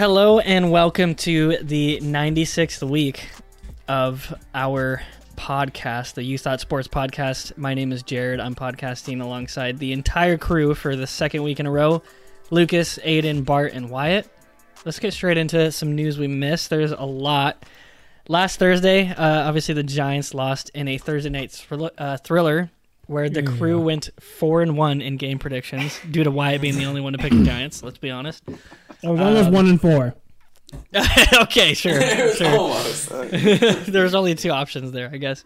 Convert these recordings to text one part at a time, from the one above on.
Hello and welcome to the 96th week of our podcast, the You Thought Sports podcast. My name is Jarod. I'm podcasting alongside the entire crew for the second week in a row Lucas, Aidan, Bart, and Wyatt. Let's get straight into some news we missed. There's a lot. Last Thursday, uh, obviously, the Giants lost in a Thursday night uh, thriller where the crew went four and one in game predictions due to Wyatt being the only one to pick the Giants. Let's be honest. As long as one and four. okay, sure, It was sure. There's only two options there, I guess.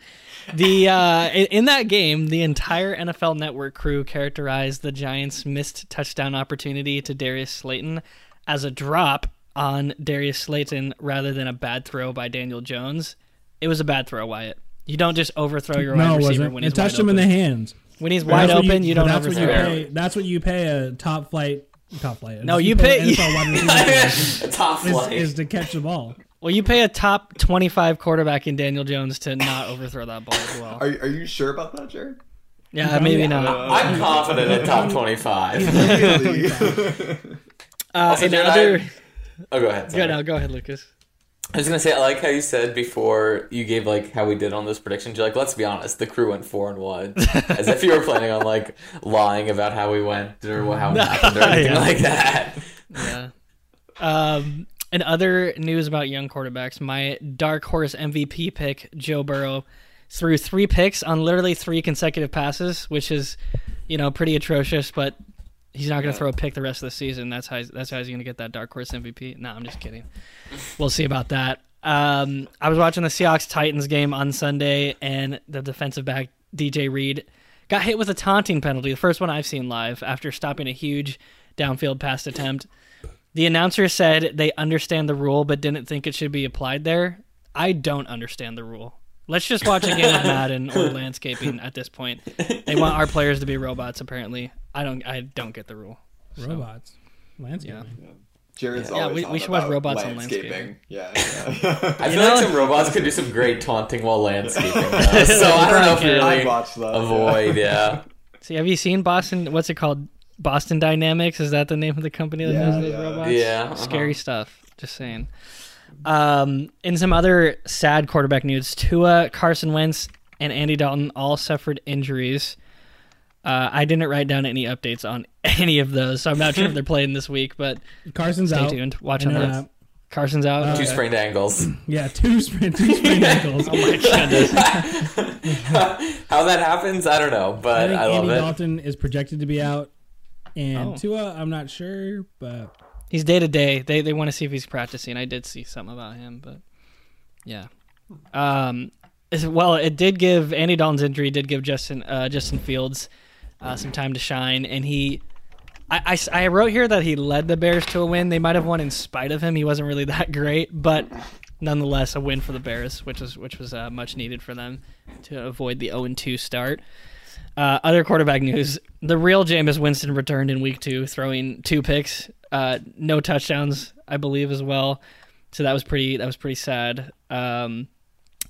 The uh, in, in that game, the entire NFL Network crew characterized the Giants' missed touchdown opportunity to Darius Slayton as a drop on Darius Slayton rather than a bad throw by Daniel Jones. It was a bad throw, Wyatt. You don't just overthrow your No, wide it receiver wasn't. when It touched wide him in the hands. when he's wide That's open, you, don't that's what you pay. That's what you pay a top flight. Top flight. No, That's you what pay- NFL wide receiver Top is, flight. is to catch the ball. Well, you pay a top 25 quarterback in Daniel Jones to not overthrow that ball as well. Are, are you sure about that, Jarod? Yeah, maybe Yeah. not. I'm confident in top 25. Uh, Also, and Jared, other, I- oh, go ahead. go, sorry. no, go ahead, Lucas. I was gonna say, I like how you said before you gave like how we did on those predictions. You're like, let's be honest, the crew went four and one, as if you were planning on like lying about how we went or how it happened or anything Yeah. like that. Yeah. Um, and other news about young quarterbacks, my dark horse MVP pick, Joe Burrow, threw three picks on literally three consecutive passes, which is, you know, pretty atrocious. But he's not going to throw a pick the rest of the season. That's how he's, that's how he's going to get that dark horse MVP. No, I'm just kidding. We'll see about that. Um, I was watching the Seahawks Titans game on Sunday, and the defensive back DJ Reed got hit with a taunting penalty, the first one I've seen live after stopping a huge downfield pass attempt. The announcer said they understand the rule but didn't think it should be applied there. I don't understand the rule. Let's just watch a game of Madden or landscaping at this point. They want our players to be robots apparently. I don't I don't get the rule. So, Robots. Landscaping. Jarod's Yeah, always we- we should watch about robots on landscaping. Yeah, yeah. I feel know- like some robots could do some great taunting while landscaping. though. so I don't know if we Yeah. I really watched that. avoid. Yeah. See, have you seen Boston what's it called? Boston Dynamics? Is that the name of the company that Yeah, does those yeah. robots? Yeah, uh-huh. Scary stuff. Just saying. Um, in some other sad quarterback news, Tua, Carson Wentz, and Andy Dalton all suffered injuries. Uh, I didn't write down any updates on any of those, so I'm not sure if they're playing this week. But Carson's stay out. tuned. Watch I on know that. Carson's out. Uh, Two sprained ankles. Yeah, two sprained, two sprained ankles. oh my goodness. How that happens, I don't know, I but think I, love Andy it. Dalton is projected to be out, and Oh. Tua, I'm not sure, but He's day to day. They they want to see if he's practicing. I did see something about him, but yeah. Um, as- well, it did give Andy Dalton's injury did give Justin uh, Justin Fields uh, some time to shine, and he. I wrote here that he led the Bears to a win. They might have won in spite of him. He wasn't really that great, but nonetheless a win for the Bears, which was which was uh, much needed for them to avoid the 0 2 start. Uh, other quarterback news: the real Jameis Winston returned in Week Two, throwing two picks, uh, no touchdowns, I believe, as well. So that was pretty. That was pretty sad. Um,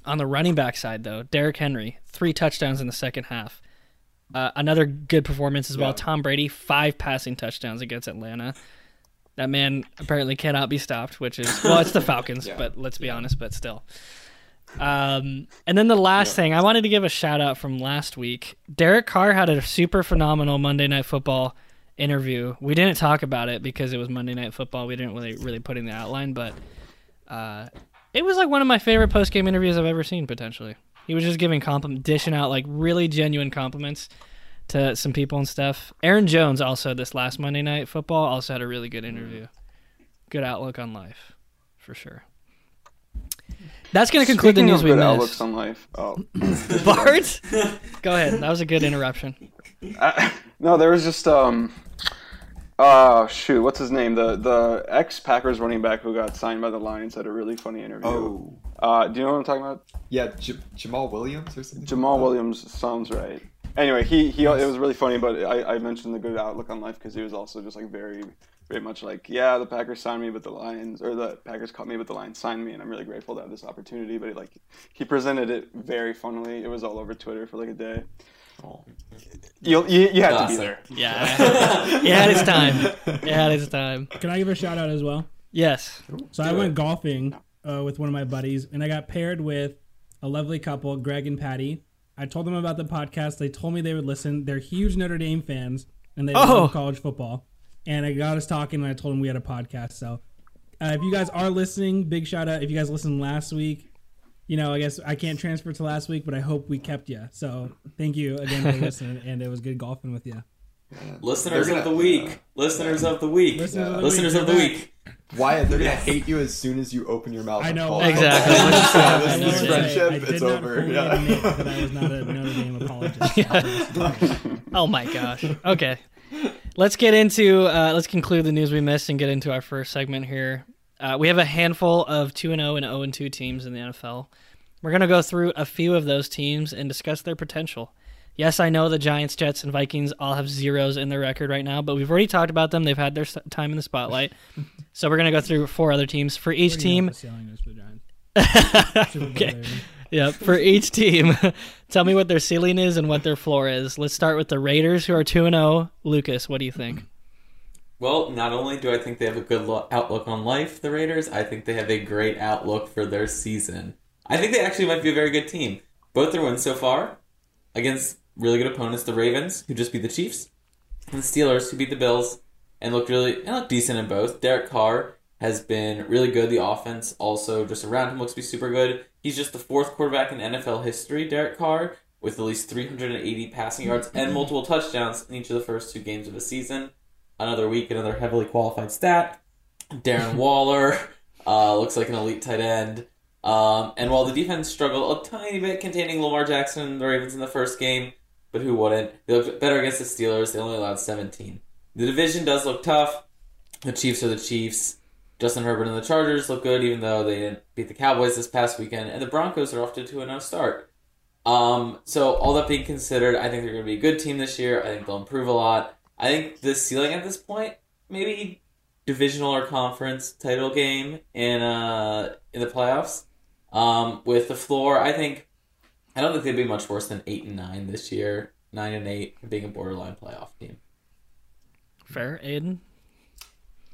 on the running back side, though, Derrick Henry, three touchdowns in the second half. Uh, another good performance as well. Yeah. Tom Brady, five passing touchdowns against Atlanta. That man apparently cannot be stopped, which is well, it's the Falcons, Yeah. but let's be honest, but still. Um, and then the last thing I wanted to give a shout out from last week. Derek Carr had a super phenomenal Monday Night Football interview. We didn't talk about it because it was Monday Night Football. We didn't really really put in the outline, but uh, it was like one of my favorite post game interviews I've ever seen. Potentially, he was just giving compliment, dishing out like really genuine compliments to some people and stuff. Aaron Jones also this last Monday Night Football also had a really good interview. Good outlook on life, for sure. That's going to conclude Speaking the news of we good missed. outlooks on life. Oh, Bart, go ahead. That was a good interruption. I- no, there was just um, uh, shoot, what's his name? The the ex Packers running back who got signed by the Lions had a really funny interview. Oh, Uh, do you know what I'm talking about? yeah, J- Jamaal Williams or something. Jamaal like? Williams sounds right. Anyway, he he it was really funny, but I, I mentioned the good outlook on life because he was also just like very very much like yeah the Packers signed me, but the Lions or the Packers caught me, but the Lions signed me, and I'm really grateful to have this opportunity. But he, like he presented it very funnily. It was all over Twitter for like a day. Oh. You you, you had to be there. Yeah, it had its time. It had its time. Can I give a shout out as well? Yes. So I Do went it. golfing uh, with one of my buddies, and I got paired with a lovely couple, Greg and Patty. I told them about the podcast. They told me they would listen. They're huge Notre Dame fans, and they Oh. love college football. And I got us talking, and I told them we had a podcast. So uh, if you guys are listening, big shout out. If you guys listened last week, you know, I guess I can't transfer to last week, but I hope we kept you. So thank you again for listening, and it was good golfing with you. Listeners They're of the gonna- week. Listeners of the week. Listeners of the Listeners week, of the you're week. Wyatt, they're gonna hate you as soon as you open your mouth. I know. call Exactly. them. This, will this say, friendship, I did it's over. Yeah. admit that I was not a Notre Dame apologist. Oh my gosh. Okay. Let's get into uh, let's conclude the news we missed and get into our first segment here. Uh, we have a handful of two and zero and zero and two teams in the NFL. We're gonna go through a few of those teams and discuss their potential. Yes, I know the Giants, Jets, and Vikings all have zeros in their record right now, but we've already talked about them. They've had their time in the spotlight. so we're gonna go through four other teams for each team. okay. Yep. For each team, tell me what their ceiling is and what their floor is. Let's start with the Raiders, who are two and zero. Lucas, what do you think? Well, not only do I think they have a good lo- outlook on life, the Raiders, I think they have a great outlook for their season. I think they actually might be a very good team. Both their wins so far against really good opponents, the Ravens, who just beat the Chiefs, and the Steelers, who beat the Bills, and looked really and looked decent in both. Derek Carr has been really good. The offense also just around him looks to be super good. He's just the fourth quarterback in NFL history, Derek Carr, with at least 380 passing yards and multiple touchdowns in each of the first two games of the season. Another week, another heavily qualified stat. Darren Waller uh, looks like an elite tight end. Um, and while the defense struggled a tiny bit containing Lamar Jackson and the Ravens in the first game, but who wouldn't? They looked better against the Steelers. They only allowed 17. The division does look tough. The Chiefs are the Chiefs. Justin Herbert and the Chargers look good, even though they didn't beat the Cowboys this past weekend. And the Broncos are off to a 2 0 start. Um, so, all that being considered, I think they're going to be a good team this year. I think they'll improve a lot. I think the ceiling at this point, maybe divisional or conference title game in uh in the playoffs. Um, with the floor, I think I don't think they'd be much worse than eight and nine this year. Nine and eight, being a borderline playoff team. Fair, Aidan.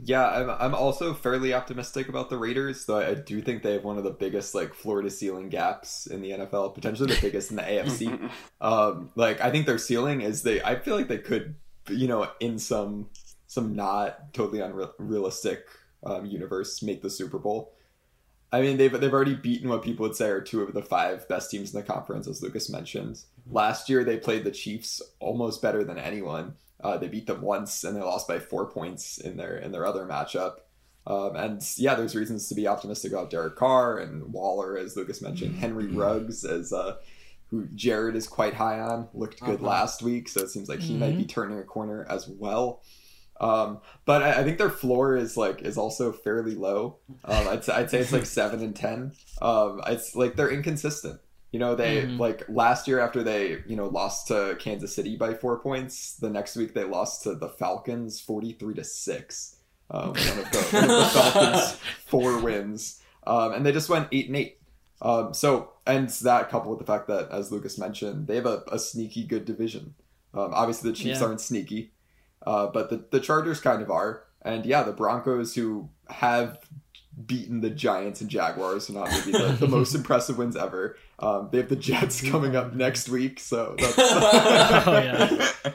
Yeah, I'm, I'm also fairly optimistic about the Raiders, though I do think they have one of the biggest like floor to ceiling gaps in the NFL, potentially the biggest in the AFC. Um, like I think their ceiling is they. I feel like they could, you know, in some some not totally unrealistic um, universe, make the Super Bowl. I mean, they've they've already beaten what people would say are two of the five best teams in the conference, as Lucas mentioned. Last year, they played the Chiefs almost better than anyone. Uh, they beat them once, and they lost by four points in their in their other matchup. Um, and yeah, there's reasons to be optimistic about Derek Carr and Waller, as Lucas mentioned. Henry Ruggs, as uh, who Jarod is quite high on, looked good Uh-huh. last week, so it seems like he might be turning a corner as well. Um, but I, I think their floor is like is also fairly low. Um, I'd, say- I'd say it's like seven and ten. Um, it's like they're inconsistent. You know, they Mhm. like last year after they you know lost to Kansas City by four points. The next week they lost to the Falcons forty three to six. Um, one of the, one of the Falcons four wins, um, and they just went eight and eight. Um, so and that coupled with the fact that, as Lucas mentioned, they have a, a sneaky good division. Um, obviously, the Chiefs Yeah. aren't sneaky, uh, but the, the Chargers kind of are. And yeah, the Broncos, who have beaten the Giants and Jaguars, so not maybe the, the most impressive wins ever. Um, they have the Jets coming up next week, so that's. Oh, yeah.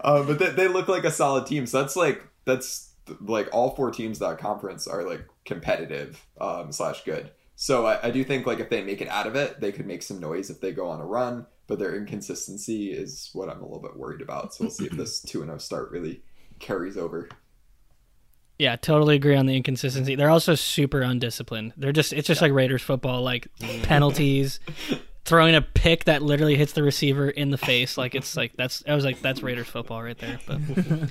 uh, but they, they look like a solid team. So that's like that's like all four teams that conference are like competitive um, slash good. So I, I do think like if they make it out of it, they could make some noise if they go on a run. But their inconsistency is what I'm a little bit worried about. So we'll see if this two and zero start really carries over. Yeah, totally agree on the inconsistency. They're also super undisciplined. They're just it's just like Raiders football, like penalties, throwing a pick that literally hits the receiver in the face. Like it's like that's I was like that's Raiders football right there. But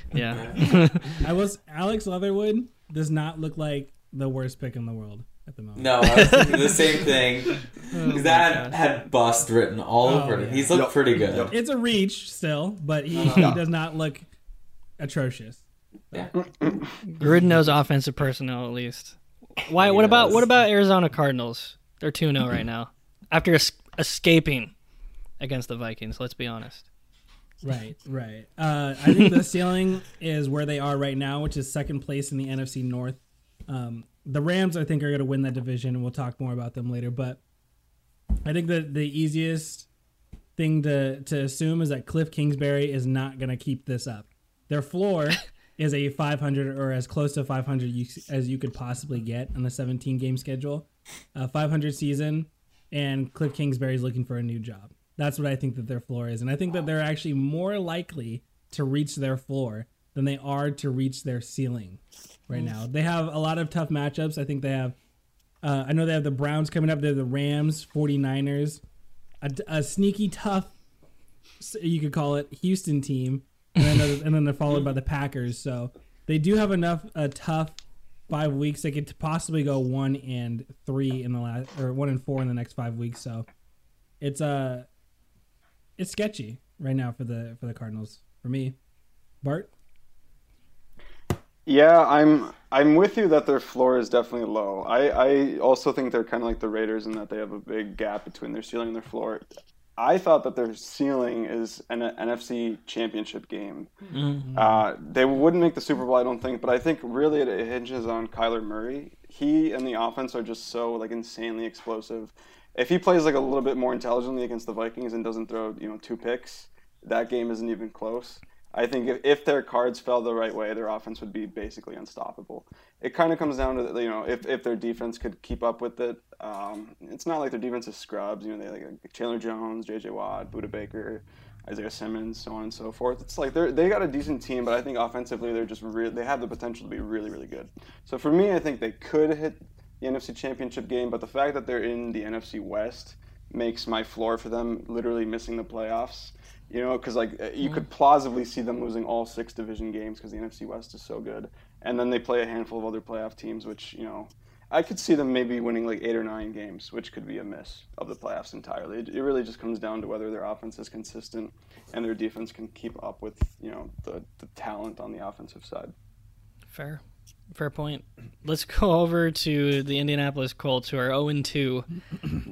yeah. I was Alex Leatherwood does not look like the worst pick in the world at the moment. No, I was thinking the same thing. Oh that had bust written all Oh, over it. yeah. He's looked Yep. pretty good. Yep. It's a reach still, but he, Yeah. he does not look atrocious. Gruden knows offensive personnel at least. Why? What He about what about Arizona Cardinals? They're two 0 right now after es- escaping against the Vikings. Let's be honest. Right, right. Uh, I think the ceiling is where they are right now, which is second place in the NFC North. Um, the Rams, I think, are going to win that division, and we'll talk more about them later. But I think that the easiest thing to to assume is that Cliff Kingsbury is not going to keep this up. Their floor is a 500 or as close to 500 you, as you could possibly get on the 17 game schedule, a 500 season, and Cliff Kingsbury is looking for a new job. That's what I think that their floor is, and I think that they're actually more likely to reach their floor than they are to reach their ceiling right now. They have a lot of tough matchups. I think they have. Uh, I know they have the Browns coming up. They're the Rams, 49ers, a, a sneaky tough, you could call it Houston team, and then and then they're followed by the Packers. So they do have enough uh, tough five weeks. They could possibly go one and three in the last, or one and four in the next five weeks. So it's uh it's sketchy right now for the for the Cardinals for me. Bart. Yeah, I'm I'm with you that their floor is definitely low. I, I also think they're kind of like the Raiders in that they have a big gap between their ceiling and their floor. I thought that their ceiling is an NFC Championship game. Mm-hmm. Uh, they wouldn't make the Super Bowl, I don't think, but I think really it hinges on Kyler Murray. He and the offense are just so like insanely explosive. If he plays like a little bit more intelligently against the Vikings and doesn't throw you know two picks, that game isn't even close. I think if, if their cards fell the right way, their offense would be basically unstoppable. It kind of comes down to you know if, if their defense could keep up with it. Um, it's not like their defense is scrubs. You know they like Chandler Jones, J.J. Watt, Budda Baker, Isaiah Simmons, so on and so forth. It's like they they got a decent team, but I think offensively they're just re- they have the potential to be really really good. So for me, I think they could hit the NFC Championship game, but the fact that they're in the NFC West makes my floor for them literally missing the playoffs. You know, because like uh, you could plausibly see them losing all six division games because the NFC West is so good, and then they play a handful of other playoff teams, which you know, I could see them maybe winning like eight or nine games, which could be a miss of the playoffs entirely. It, it really just comes down to whether their offense is consistent and their defense can keep up with you know the the talent on the offensive side. Fair. Fair point. Let's go over to the Indianapolis Colts, who are 0 2.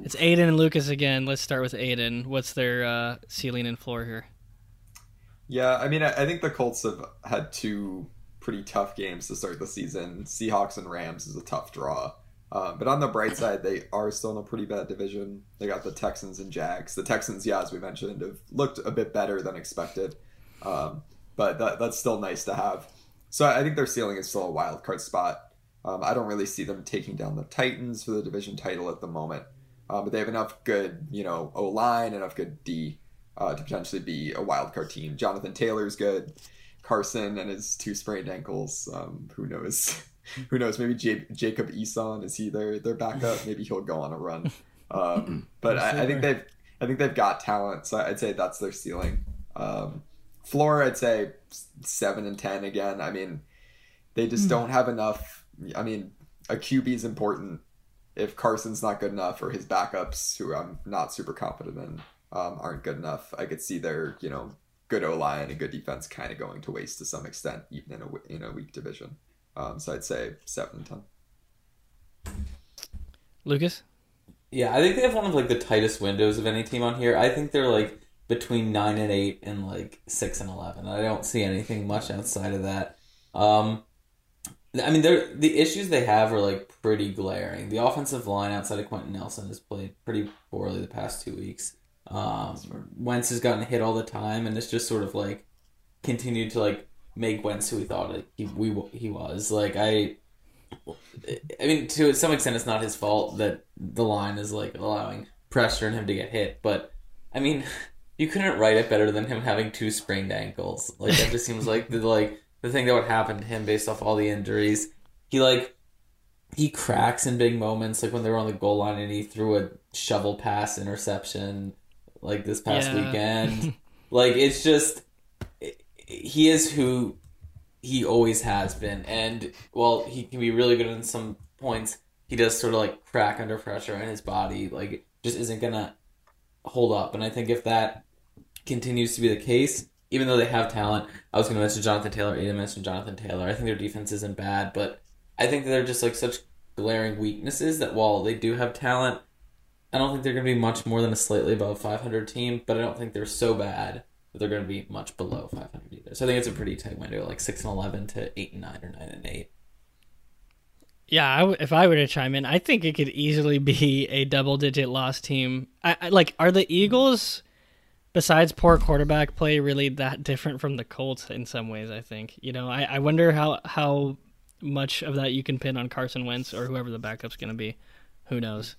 It's Aidan and Lucas again. Let's start with Aidan. What's their uh, ceiling and floor here? Yeah, I mean, I, I think the Colts have had two pretty tough games to start the season. Seahawks and Rams is a tough draw. Uh, but on the bright side, they are still in a pretty bad division. They got the Texans and Jags. The Texans, yeah, as we mentioned, have looked a bit better than expected. Um, but that, that's still nice to have. So I think their ceiling is still a wild card spot. Um, I don't really see them taking down the Titans for the division title at the moment, um, but they have enough good, you know, O line, enough good D uh, to potentially be a wild card team. Jonathan Taylor's good. Carson and his two sprained ankles. Um, who knows? who knows? Maybe J- Jacob Eason is he their their backup? Maybe he'll go on a run. Um, but I, I, think they've I think they've got talent, so I'd say that's their ceiling. Um, floor, I'd say seven and ten again. I mean, they just mm. don't have enough. I mean, a QB is important. If Carson's not good enough, or his backups, who I'm not super confident in, um, aren't good enough, I could see their you know good O line and a good defense kind of going to waste to some extent, even in a in a weak division. Um, so I'd say seven and ten. Lucas. Yeah, I think they have one of like the tightest windows of any team on here. I think they're like between nine and eight and like six and eleven. I don't see anything much outside of that. Um, I mean, they're, the issues they have are like pretty glaring. The offensive line outside of Quenton Nelson has played pretty poorly the past two weeks. Um, Wentz has gotten hit all the time, and it's just sort of like continued to like make Wentz who we thought he we he was. Like I, I mean, to some extent, it's not his fault that the line is like allowing pressure on him to get hit, but I mean. you couldn't write it better than him having two sprained ankles. Like that just seems like the like the thing that would happen to him based off all the injuries. He like he cracks in big moments, like when they were on the goal line and he threw a shovel pass interception, like this past yeah. weekend. like it's just he is who he always has been, and while he can be really good in some points, he does sort of like crack under pressure, and his body like just isn't gonna hold up. And I think if that continues to be the case, even though they have talent, I was going to mention Jonathan Taylor. Aidan mentioned Jonathan Taylor. I think their defense isn't bad, but I think they're just like such glaring weaknesses that while they do have talent, I don't think they're going to be much more than a slightly above 500 team. But I don't think they're so bad that they're going to be much below 500 either. So I think it's a pretty tight window, like six and 11 to eight and nine or nine and eight. Yeah, I w- if I were to chime in, I think it could easily be a double-digit loss team. I, I like are the Eagles, besides poor quarterback play, really that different from the Colts in some ways? I think you know. I, I wonder how how much of that you can pin on Carson Wentz or whoever the backup's going to be. Who knows?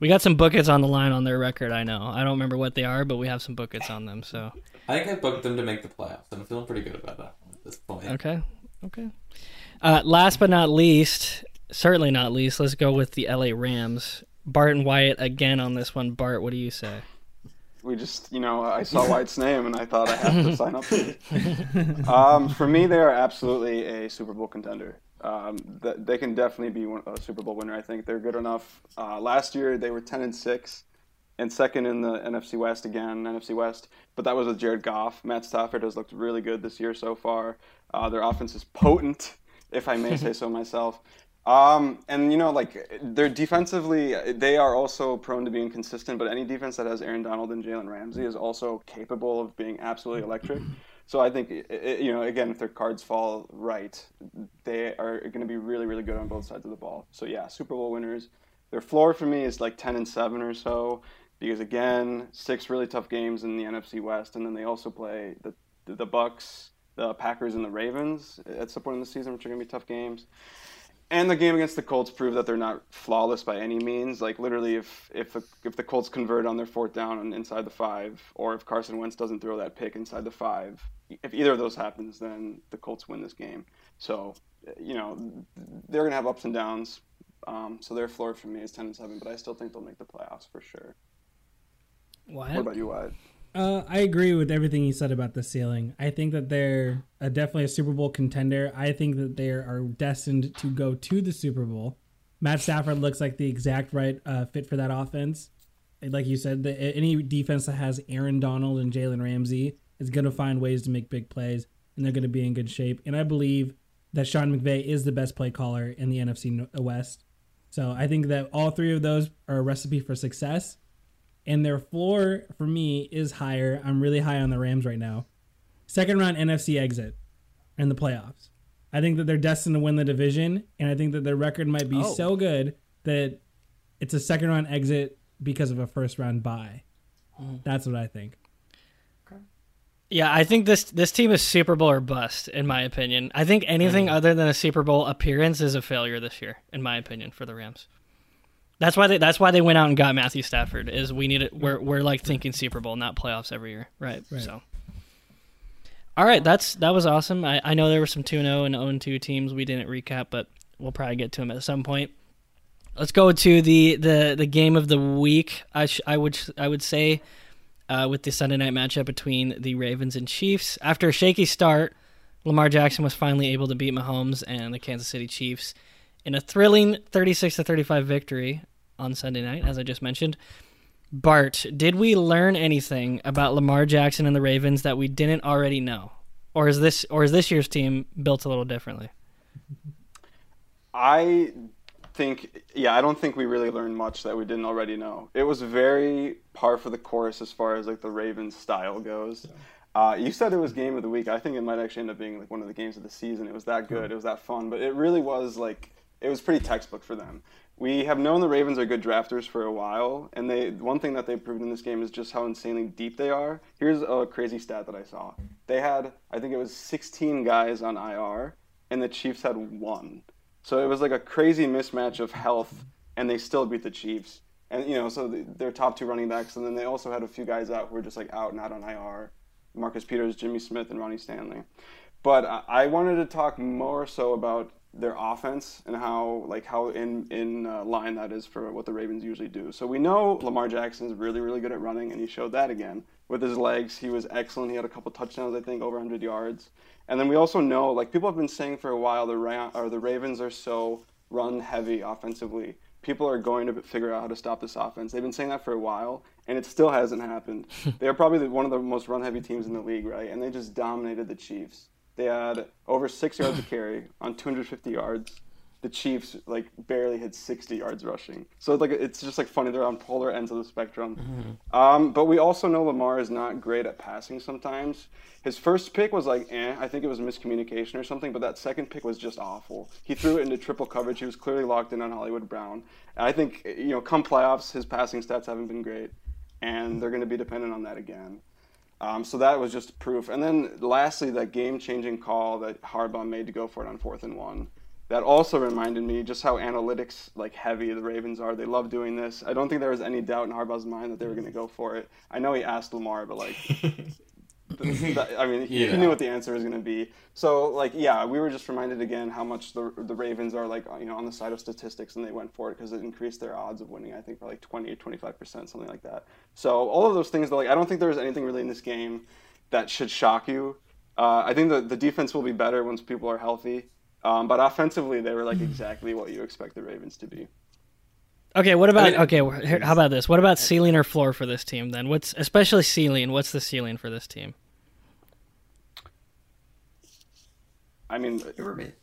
We got some buckets on the line on their record. I know. I don't remember what they are, but we have some buckets on them. So I think I booked them to make the playoffs. I'm feeling pretty good about that at this point. okay, okay. Uh, last but not least, certainly not least, let's go with the LA Rams. Bart and Wyatt again on this one. Bart, what do you say? we just, you know, I saw Wyatt's name and I thought I have to sign up for. Um, for me, they are absolutely a Super Bowl contender. Um, th- they can definitely be one, a Super Bowl winner. I think they're good enough. Uh, last year they were ten and six, and second in the NFC West again, NFC West. But that was with Jared Goff. Matt Stafford has looked really good this year so far. Uh, their offense is potent, if I may say so myself. Um, and you know, like they're defensively, they are also prone to being consistent. But any defense that has Aaron Donald and Jalen Ramsey is also capable of being absolutely electric. So I think, it, you know, again, if their cards fall right, they are going to be really, really good on both sides of the ball. So yeah, Super Bowl winners. Their floor for me is like ten and seven or so, because again, six really tough games in the NFC West, and then they also play the the Bucs, the Packers, and the Ravens at some point in the season, which are going to be tough games. And the game against the Colts proved that they're not flawless by any means. Like literally, if if if the Colts convert on their fourth down and inside the five, or if Carson Wentz doesn't throw that pick inside the five, if either of those happens, then the Colts win this game. So you know they're gonna have ups and downs. Um, so their floor for me is ten and seven, but I still think they'll make the playoffs for sure. What Wyatt? about you, Wyatt? Uh, I agree with everything you said about the ceiling. I think that they're uh definitely a Super Bowl contender. I think that they are destined to go to the Super Bowl. Matt Stafford looks like the exact right uh, fit for that offense. Like you said, the, any defense that has Aaron Donald and Jalen Ramsey is going to find ways to make big plays, and they're going to be in good shape. And I believe that Sean McVay is the best play caller in the NFC West. So I think that all three of those are a recipe for success and their floor for me is higher. I'm really high on the Rams right now. Second round NFC exit in the playoffs. I think that they're destined to win the division, and I think that their record might be Oh. so good that it's a second round exit because of a first round bye. Hmm. That's what I think. Yeah, I think this this team is Super Bowl or bust, in my opinion. I think anything hmm. other than a Super Bowl appearance is a failure this year, in my opinion, for the Rams. That's why they that's why they went out and got Matthew Stafford. Is we need it? We're we're like thinking Super Bowl, not playoffs every year, right? Right. So, all right, that's that was awesome. I, I know there were some two zero and zero two teams we didn't recap, but we'll probably get to them at some point. Let's go to the the the game of the week. I sh- I would I would say uh, with the Sunday night matchup between the Ravens and Chiefs. After a shaky start, Lamar Jackson was finally able to beat Mahomes and the Kansas City Chiefs in a thrilling 36 to 35 victory on Sunday night, as I just mentioned. Bart, did we learn anything about Lamar Jackson and the Ravens that we didn't already know? Or is this or is this year's team built a little differently? I think, yeah, I don't think we really learned much that we didn't already know. It was very par for the course as far as like the Ravens style goes. Uh, you said it was game of the week. I think it might actually end up being like one of the games of the season. It was that good. It was that fun. But it really was like it was pretty textbook for them. We have known the Ravens are good drafters for a while, and they one thing that they've proved in this game is just how insanely deep they are. Here's a crazy stat that I saw. They had, I think it was 16 guys on IR, and the Chiefs had one. So it was like a crazy mismatch of health, and they still beat the Chiefs. And you know, so the, their top two running backs, and then they also had a few guys out who were just like out and out on IR. Marcus Peters, Jimmy Smith, and Ronnie Stanley. But I wanted to talk more so about their offense and how like how in in uh, line that is for what the Ravens usually do. So we know Lamar Jackson is really really good at running, and he showed that again with his legs. He was excellent. He had a couple touchdowns, I think, over 100 yards. And then we also know, like people have been saying for a while, the Ra- or the Ravens are so run heavy offensively. People are going to figure out how to stop this offense. They've been saying that for a while, and it still hasn't happened. They're probably the, one of the most run heavy teams in the league, right? And they just dominated the Chiefs. They had over six yards of carry on 250 yards. the Chiefs like barely had 60 yards rushing. So like it's just like funny they're on polar ends of the spectrum. Um, but we also know Lamar is not great at passing sometimes. His first pick was like, eh, I think it was miscommunication or something. But that second pick was just awful. He threw it into triple coverage. He was clearly locked in on Hollywood Brown. And I think you know, come playoffs, his passing stats haven't been great, and they're going to be dependent on that again. Um, so that was just proof. And then lastly, that game-changing call that Harbaugh made to go for it on fourth and one. That also reminded me just how analytics like heavy the Ravens are. They love doing this. I don't think there was any doubt in Harbaugh's mind that they were going to go for it. I know he asked Lamar, but like, that- I mean, he, he knew what the answer was going to be. So like, yeah, we were just reminded again how much the the Ravens are like you know on the side of statistics, and they went for it because it increased their odds of winning. I think by like 20 or 25 percent, something like that. So all of those things, like, I don't think there was anything really in this game that should shock you. Uh, I think the the defense will be better once people are healthy. Um, but offensively, they were like exactly what you expect the Ravens to be. Okay, what about mean- okay? here- How about this? What about ceiling or floor for this team then? What's especially ceiling? What's the ceiling for this team? I mean,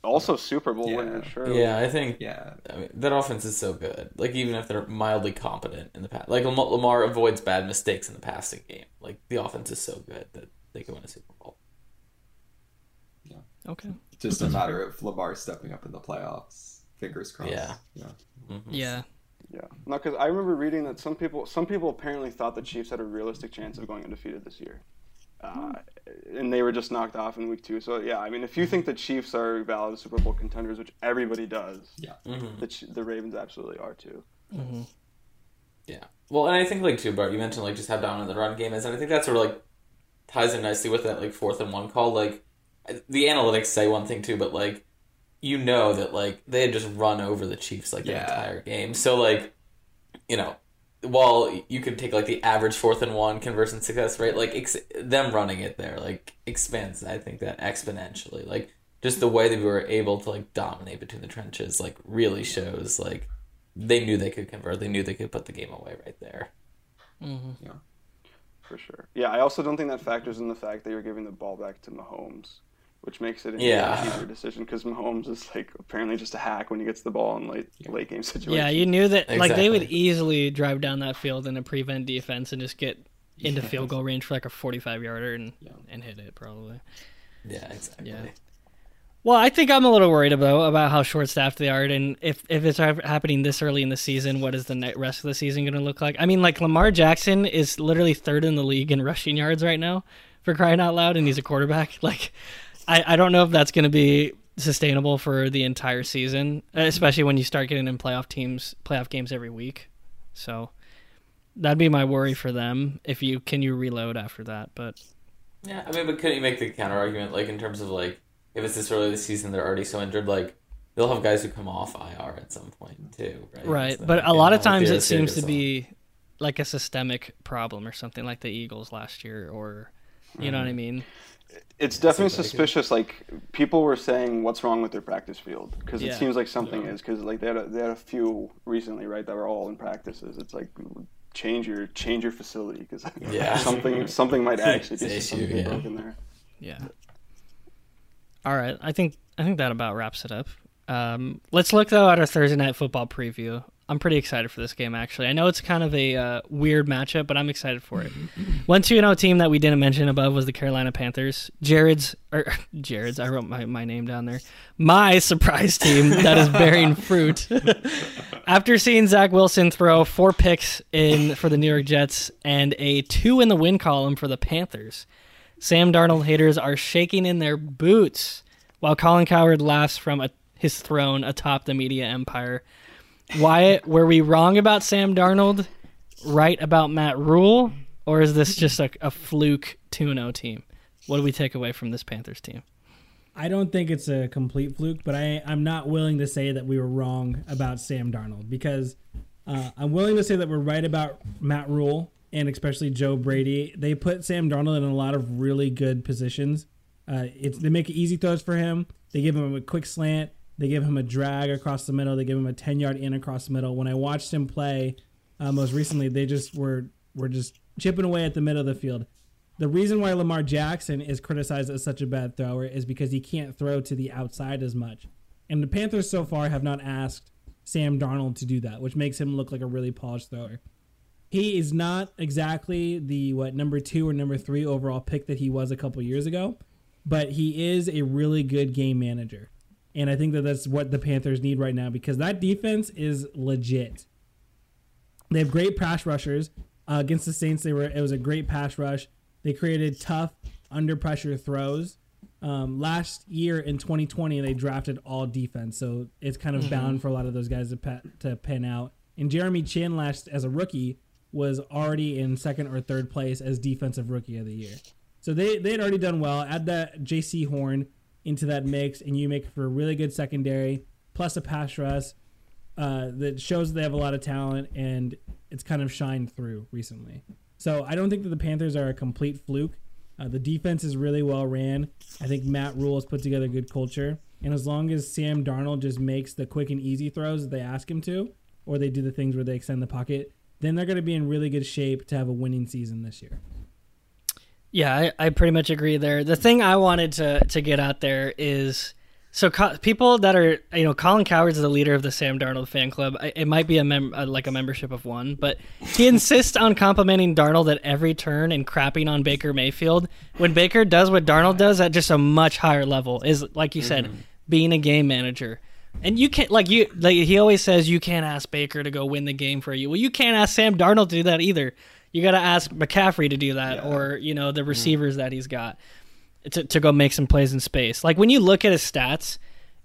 also Super Bowl Yeah. winner, sure. Yeah, I think Yeah. I mean, that offense is so good. Like even if they're mildly competent in the past, like Lamar avoids bad mistakes in the passing game. Like the offense is so good that they can win a Super Bowl. Yeah. Okay. Just a matter of Lamar stepping up in the playoffs. Fingers crossed. Yeah. Yeah. Yeah. Yeah, no, because I remember reading that some people, some people apparently thought the Chiefs had a realistic chance of going undefeated this year, uh, and they were just knocked off in week two. So yeah, I mean, if you think the Chiefs are valid Super Bowl contenders, which everybody does, Yeah. Mm-hmm. the, the Ravens absolutely are too. Yeah. Well, and I think like too, Bart, you mentioned like just how dominant the run game is, and I think that sort of like ties in nicely with that like fourth and one call. Like the analytics say one thing too, but like you know that like they had just run over the Chiefs like the Yeah. entire game. So like you know. While you could take like the average fourth and one conversion success rate, like ex- them running it there, like expands. I think that exponentially, like just the way that we were able to like dominate between the trenches, like really shows like they knew they could convert. They knew they could put the game away right there. Mm-hmm. Yeah, for sure. Yeah, I also don't think that factors in the fact that you're giving the ball back to Mahomes, which makes it an Yeah. easier decision because Mahomes is like apparently just a hack when he gets the ball in late late game situations. Yeah, you knew that like they would easily drive down that field in a prevent defense and just get into field goal range for like a 45 yarder and and hit it probably. Yeah, exactly. Yeah. Well, I think I'm a little worried about about how short staffed they are, and if if it's happening this early in the season, what is the ne- rest of the season going to look like? I mean, like Lamar Jackson is literally third in the league in rushing yards right now, for crying out loud, and he's a quarterback. Like, I I don't know if that's going to be sustainable for the entire season, especially when you start getting in playoff teams, playoff games every week. So that'd be my worry for them. If you can you reload after that, but Yeah, I mean, but couldn't you make the counter argument, like in terms of like if it's this early in the season, they're already so injured, like they'll have guys who come off IR at some point too, right? Right, So, but a lot of times it seems to be like a systemic problem or something like the Eagles last year, or you know what I mm-hmm. mean? It's definitely seems like suspicious. Like people were saying, "What's wrong with their practice field?" Because Yeah. it seems like something is. Because like they had a, they had a few recently, right? That were all in practices. It's like change your change your facility because Yeah. something something might actually be It's something issue, yeah. broken there. Yeah. All right, I think I think that about wraps it up. Um, let's look though at our Thursday night football preview. I'm pretty excited for this game. Actually, I know it's kind of a uh, weird matchup, but I'm excited for it. One two zero team that we didn't mention above was the Carolina Panthers. Jarod's or Jarod's. I wrote my, my name down there. My surprise team that is bearing fruit. After seeing Zach Wilson throw four picks in for the New York Jets and a two in the win column for the Panthers, Sam Darnold haters are shaking in their boots while Colin Cowherd laughs from a, his throne atop the media empire. Wyatt, were we wrong about Sam Darnold? Right about Matt Rhule? Or is this just a, a fluke 2 0 team? What do we take away from this Panthers team? I don't think it's a complete fluke, but I, I'm not willing to say that we were wrong about Sam Darnold because uh, I'm willing to say that we're right about Matt Rhule and especially Joe Brady. They put Sam Darnold in a lot of really good positions. Uh, it's they make easy throws for him. They give him a quick slant. They give him a drag across the middle. They give him a 10 yard in across the middle. When I watched him play uh, most recently, they just were were just chipping away at the middle of the field. The reason why Lamar Jackson is criticized as such a bad thrower is because he can't throw to the outside as much. And the Panthers so far have not asked Sam Darnold to do that, which makes him look like a really polished thrower. He is not exactly the what number two or number three overall pick that he was a couple years ago, but he is a really good game manager. And I think that that's what the Panthers need right now because that defense is legit. They have great pass rushers. Uh, against the Saints, they were it was a great pass rush. They created tough under pressure throws. Um, last year in 2020, they drafted all defense, so it's kind of bound for a lot of those guys to pa- to pan out. And Jeremy Chinn last as a rookie was already in second or third place as defensive rookie of the year. So they they had already done well. Add that Jaycee Horn into that mix, and you make for a really good secondary plus a pass rush uh, that shows they have a lot of talent, and it's kind of shined through recently. So I don't think that the Panthers are a complete fluke. Uh, the defense is really well ran. I think Matt Rhule has put together a good culture, and as long as Sam Darnold just makes the quick and easy throws that they ask him to, or they do the things where they extend the pocket, then they're going to be in really good shape to have a winning season this year. Yeah, I, I pretty much agree there. The thing I wanted to to get out there is so co- people that are you know Colin Cowherd's the leader of the Sam Darnold fan club. I- It might be a mem- uh, like a membership of one, but he insists on complimenting Darnold at every turn and crapping on Baker Mayfield. When Baker does what Darnold does at just a much higher level, is like you said, being a game manager. And you can't like you like he always says you can't ask Baker to go win the game for you. Well, you can't ask Sam Darnold to do that either. You got to ask McCaffrey to do that, or you know the mm-hmm. receivers that he's got to, to go make some plays in space. Like when you look at his stats,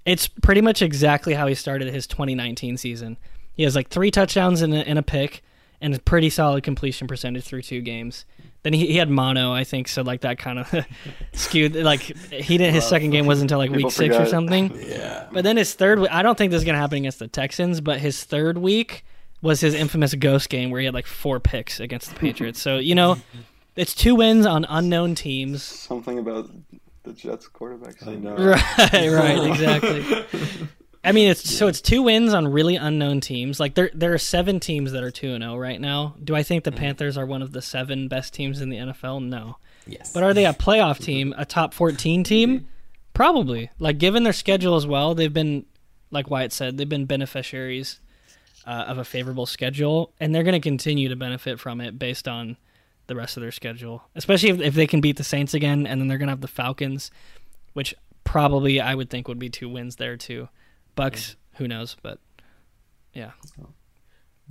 it's pretty much exactly how he started his 2019 season. He has like three touchdowns and a, and a pick, and a pretty solid completion percentage through two games. Then he, he had mono, I think, so like that kind of skewed. Like he didn't. His second game wasn't until like People week six or something. Yeah. But then his third, I don't think this is gonna happen against the Texans. But his third week was his infamous ghost game where he had like four picks against the Patriots. So you know, it's two wins on unknown teams. Something about the Jets quarterbacks. I know. Right, right, exactly. I mean, it's so it's two wins on really unknown teams. Like there, there are seven teams that are two and zero right now. Do I think the mm-hmm. Panthers are one of the seven best teams in the NFL? No. Yes. But are they a playoff team, a top 14 mm-hmm. team? Probably. Like, given their schedule as well, they've been, like Wyatt said, they've been beneficiaries uh, of a favorable schedule, and they're going to continue to benefit from it based on the rest of their schedule, especially if, if they can beat the Saints again, and then they're going to have the Falcons, which probably I would think would be two wins there, too. Bucs, who knows? But yeah.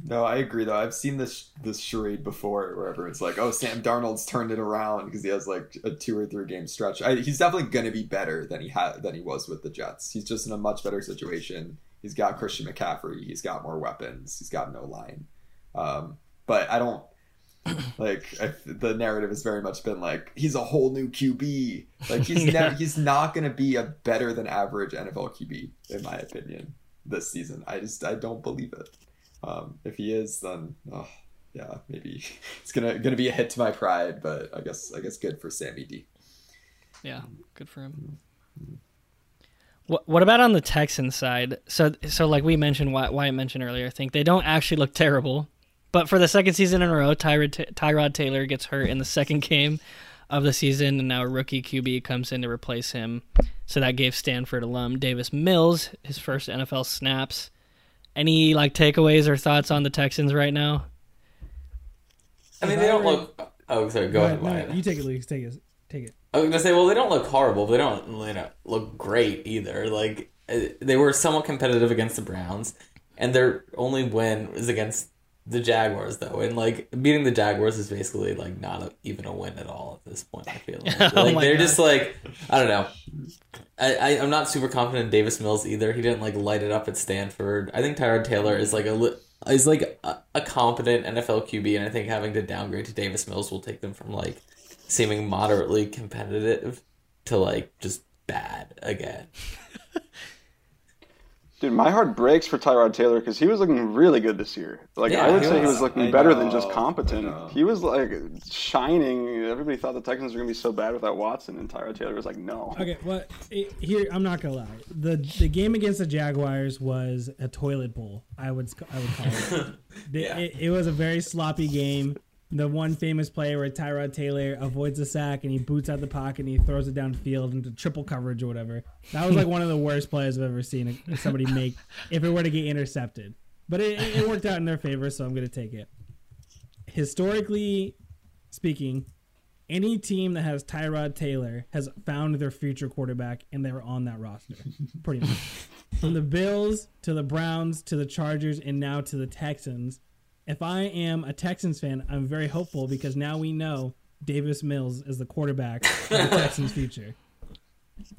No, I agree though. I've seen this this charade before, wherever it's like, oh, Sam Darnold's turned it around because he has like a two or three game stretch. I, he's definitely going to be better than he had than he was with the Jets. He's just in a much better situation. He's got Christian McCaffrey. He's got more weapons. He's got no line. Um, but I don't like I, the narrative has very much been like he's a whole new QB. Like he's Yeah. never, he's not going to be a better than average NFL QB in my opinion this season. I just I don't believe it. Um, if he is, then oh, yeah, maybe it's gonna gonna be a hit to my pride. But I guess I guess good for Sammy D. Yeah, good for him. What What about on the Texans side? So, so like we mentioned, why Wyatt mentioned earlier, I think they don't actually look terrible. But for the second season in a row, Tyrod, Tyrod Taylor gets hurt in the second game of the season, and now a rookie QB comes in to replace him. So that gave Stanford alum Davis Mills his first NFL snaps. Any like takeaways or thoughts on the Texans right now? I mean, they don't look. Oh, sorry. Go ahead, No, Wyatt. you take it, Luke. Take it. Take it. I was gonna say, well, they don't look horrible. But they don't, you know, look great either. Like uh, they were somewhat competitive against the Browns, and their only win was against the Jaguars, though. And like beating the Jaguars is basically like not a, even a win at all at this point. I feel like, Oh like they're God. just like I don't know. I, I I'm not super confident in Davis Mills either. He didn't like light it up at Stanford. I think Tyrod Taylor is like a li- is like a, a competent NFL QB, and I think having to downgrade to Davis Mills will take them from like seeming moderately competitive to like just bad again. Dude, my heart breaks for Tyrod Taylor because he was looking really good this year. Like Yeah, I would he say he was. was looking I better than just competent. He was like shining. Everybody thought the Texans were gonna be so bad without Watson, and Tyrod Taylor was like, no. Okay, well, it, here I'm not gonna lie. the The game against the Jaguars was a toilet bowl. I would I would call it. The- Yeah. it, it was a very sloppy game. The one famous play where Tyrod Taylor avoids a sack and he boots out the pocket and he throws it downfield into triple coverage or whatever. That was like one of the worst plays I've ever seen somebody make if it were to get intercepted. But it, it worked out in their favor, so I'm going to take it. Historically speaking, any team that has Tyrod Taylor has found their future quarterback and they were on that roster. Pretty much. From the Bills to the Browns to the Chargers and now to the Texans. If I am a Texans fan, I'm very hopeful because now we know Davis Mills is the quarterback of the Texans' future.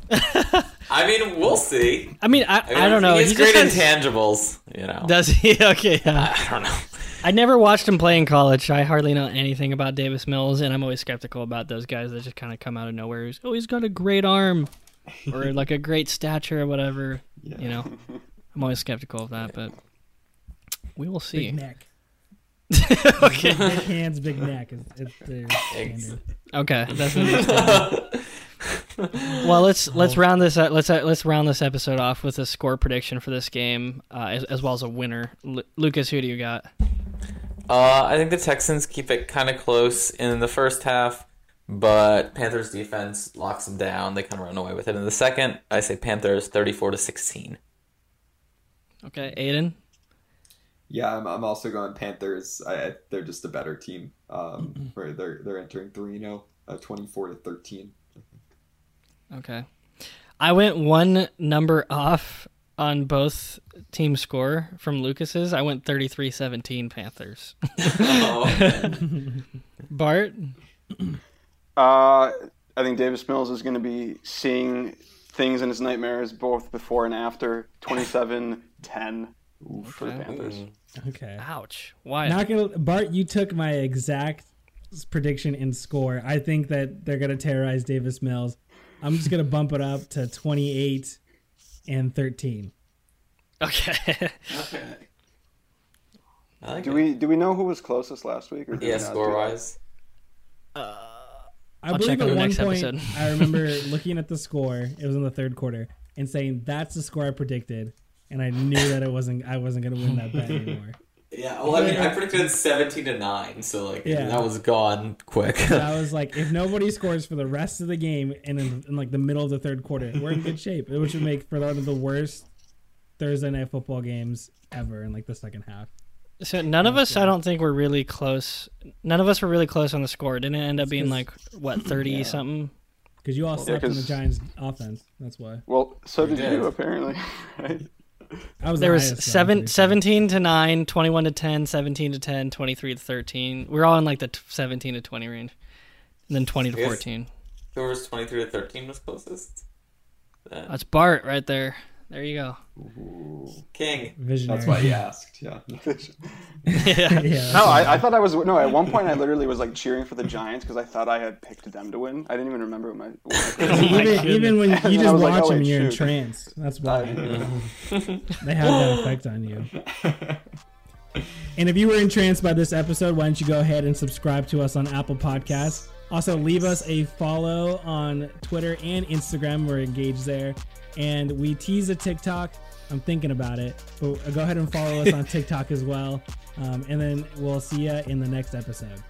I mean, we'll see. I mean, I, I, mean, I don't know. He's He great just has- intangibles, you know. Does he? Okay, yeah. I don't know. I never watched him play in college. I hardly know anything about Davis Mills, and I'm always skeptical about those guys that just kind of come out of nowhere. He's, oh, he's got a great arm, or like a great stature, or whatever. You know, I'm always skeptical of that, but we will see. Big neck. okay, Big hands, big neck. It's, it's their standard. okay, that's understandable. well, let's let's round this uh, let's uh, let's round this episode off with a score prediction for this game, uh, as, as well as a winner. Lu Lucas, who do you got? Uh, I think the Texans keep it kind of close in the first half, but Panthers defense locks them down. They kind of run away with it in the second. I say Panthers 34 to 16. Okay, Aidan. Yeah, I'm, I'm also going Panthers. I, I- they're just a better team. Um, where they're they're entering three zero, uh, twenty four to thirteen. Okay. I went one number off on both team score from Lucas's. I went 33-17 Panthers. Oh, Bart? Uh, I think Davis Mills is going to be seeing things in his nightmares both before and after 27 10 for the Okay. Panthers. Mm. Okay. Ouch. Why? Not gonna Bart, you took my exact prediction in score. I think that they're gonna terrorize Davis Mills. I'm just gonna bump it up to 28 and 13. okay. okay. Like Do it. we do we know who was closest last week? Or did we Yeah, not score that? wise. Uh, I I'll believe check on at the one next point episode. I remember looking at the score. It was in the third quarter and saying that's the score I predicted, and I knew that it wasn't. I wasn't gonna win that bet anymore. Yeah, well, I mean, I predicted 17 to 9, so, like, Yeah. that was gone quick. So I was like, if nobody scores for the rest of the game and in, in like the middle of the third quarter, we're in good shape. Which would make for one of the worst Thursday night football games ever in like the second half. So none of us, I don't think, were really close. None of us were really close on the score. Didn't it end up being like what thirty something? Because you all slept in the Giants' offense. That's why. Well, so did, did. you apparently. Right? I was There the was highest, seven, 17 to 9, 21 to 10, 17 to 10, 23 to 13. We are all in like the t- 17 to 20 range. And then 20 to 14. Who was 23 to 13 was closest? Uh, That's Bart right there. There you go. King. Visionary. That's why he asked. Yeah. yeah. yeah. No, I, I thought I was no. At one point, I literally was like cheering for the Giants because I thought I had picked them to win. I didn't even remember what my. What my even, even when you just watch like, oh, them, wait, you're shoot. entranced. That's why they have that effect on you. And if you were entranced by this episode, why don't you go ahead and subscribe to us on Apple Podcasts? Also, leave us a follow on Twitter and Instagram. We're engaged there. And we tease a TikTok. I'm thinking about it. But go ahead and follow us on TikTok as well. Um, and then we'll see you in the next episode.